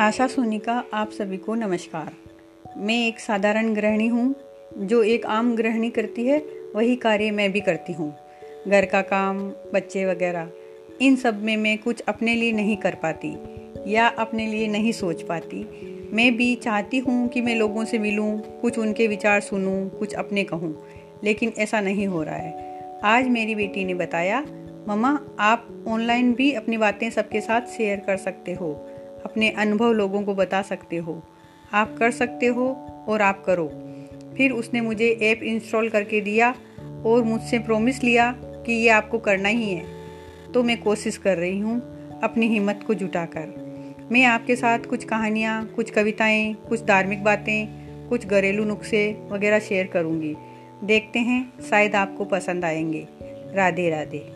आशा सोनी का आप सभी को नमस्कार। मैं एक साधारण गृहिणी हूँ, जो एक आम गृहिणी करती है, वही कार्य मैं भी करती हूँ। घर का काम, बच्चे वगैरह, इन सब में मैं कुछ अपने लिए नहीं कर पाती, या अपने लिए नहीं सोच पाती। मैं भी चाहती हूँ कि मैं लोगों से मिलूँ, कुछ उनके विचार सुनूँ, कुछ अपने कहूँ, लेकिन ऐसा नहीं हो रहा है। आज मेरी बेटी ने बताया, मम्मा, आप ऑनलाइन भी अपनी बातें सबके साथ शेयर कर सकते हो। अपने अनुभव लोगों को बता सकते हो। आप कर सकते हो और आप करो। फिर उसने मुझे ऐप इंस्टॉल करके दिया और मुझसे प्रॉमिस लिया कि ये आपको करना ही है। तो मैं कोशिश कर रही हूँ अपनी हिम्मत को जुटाकर। मैं आपके साथ कुछ कहानियाँ, कुछ कविताएँ, कुछ धार्मिक बातें, कुछ घरेलू नुस्खे वगैरह शेयर करूँगी। देखते हैं, शायद आपको पसंद आएँगे। राधे राधे